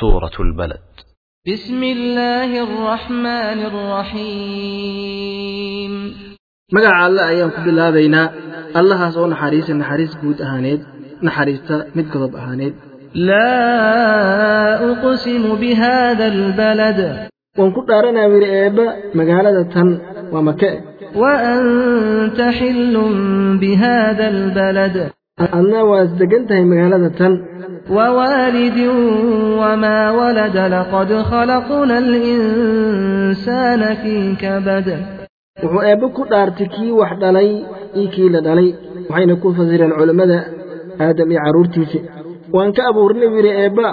سورة البلد. بسم الله الرحمن الرحيم. مقع الله أيام قبل هذا ينا الله سوى نحريس نحريس بود أهانيد نحريس تمد قضب أهانيد. لا أقسم بهذا البلد. وان وانكو قارنا ورئيبا مقالة تن ومكة وأنت حل بهذا البلد. adna waad degan tahay magaalada tan. Wwaalidi wma walada laqad khalaqna alinsaana fii kabad. Wuxuu eebbe ku dhaartay kii wax dhalay io kii la dhalay waxayna ku fasireen culimmada aadam iyo carruurtiisa waan ka abuurnay buu yidhi eebba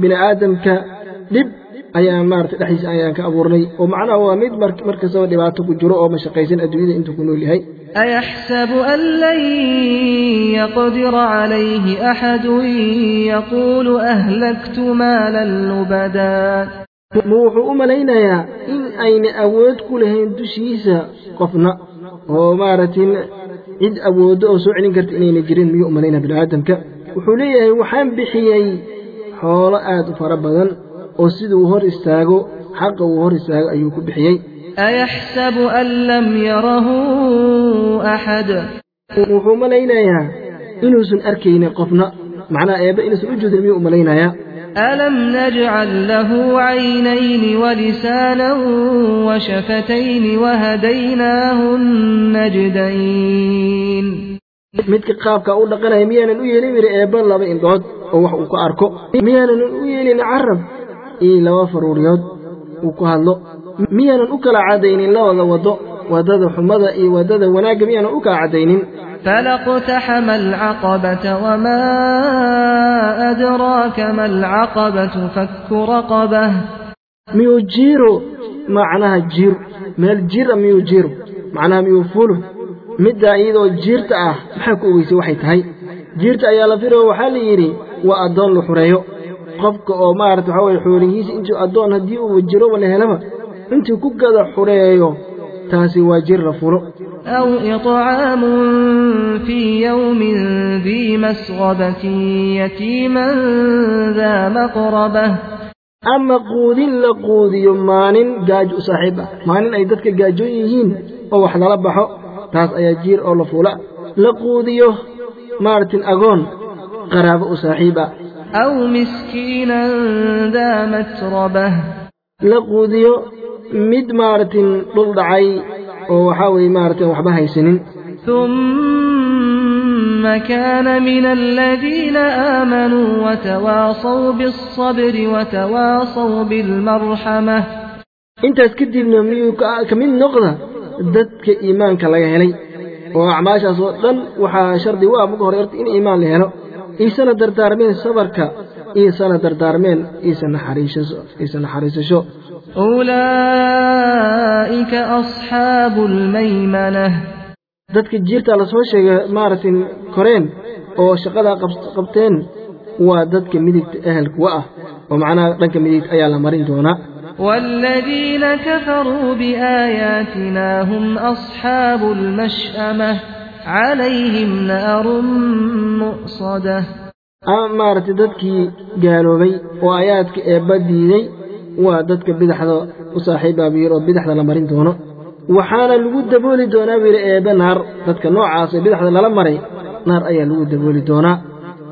bini aadamka dhib ayaan maarata dhexdiisa ayaan ka abuurnay oo macnaha waa mid mar mar kastaba dhibaato ku jiro oo mashaqaysan adduunyada intuu ku nool yahay أيحسب أن لن يقدر عليه أحد يقول أهلكت مالا لبدا ma wuxuu u malaynayaa in ayna awood ku lahayn dushiisa qofna oo maaragtay cid awooddo oo soo celin karta inayna jirin miyuu u malaynaya bini'aadamka oo siduu hor istaago xaqa uu hor istaago ayuu ku bixiyey أيحسب أن لم يره أحد wuxuu malaynayaa inuusan arkaynin qofna macnaha eebbe inuusan u jeedin miyuu u malaynayaa ألم نجعل له عينين ولسانا وشفتين وهديناه النجدين midka qaabka u dhaqanaya miyaanan u yeelin yidhi eebba laba indhood oo wax uu ku arko miyaanan u yeelin carab iyo laba faruuryood uu ku hadlo miyaanan u kala caddaynin labada waddo waddada xumada iyo waddada wanaagga miyaanan u kala caddaynin فلاقتحم العقبة وما أدراك ما العقبة فك رقبة miyuu jiiro macnaha jiiro meel jira miyuu jiiro macnaha miyuu fulo middaa iyadoo jiirta ah maxaa ku ogeysay waxay tahay jiirta ayaa la firo waxaa la qofka oo maarata waxaa weye xoolihiisa intuu addoon haddii uu jiroba la helaba intuu ku gada xureeyo taasi waa jir la fulo أو إطعام في يوم ذي مسغبة يتيما ذا مقربة ama quudin la quudiyo maalin gaaj u saaxiib ah maalin ay dadka gaajoon yihiin oo wax lala baxo taas ayaa jiir oo la fula la quudiyo maaragtin agoon qaraabo u saaxiib ah أو مسكينا ذا متربة. لقوديو مد مارت بلدعي أو حاوي مارت وحبها يسنين ثم كان من الذين آمنوا وتواصوا بالصبر وتواصوا بالمرحمة. انت اسكدي ابن ميوك كمين نقضة؟ ددك إيمانك الله وأعماش أصوات لن وحا شردي وامقهر إن إيمان لهلو iisana dardaarmeen sabarka iisana dardaarmeen iisa naxariisasho iisa naxariisasho أولئك أصحاب الميمنة dadka jiirta lasoo sheegay maaragtay koreen oo shaqadaa qab- qabteen waa dadka midigta ehelka wa ah oo macnaha dhanka midigta ayaa la marin doonaa والذين كفروا بآياتنا هم أصحاب المشأمة calayhim naarun mu'sada ama maaragtay dadkii gaaloobay oo ayaadka eebba diiday waa dadka bidaxda u saaxiibbaa buu yidhi oo bidaxda la marin doono. Waxaana lagu dabooli doonaa buu yidhi eebbe naar dadka noocaas ee bidaxda lala maray naar ayaa lagu dabooli doonaa.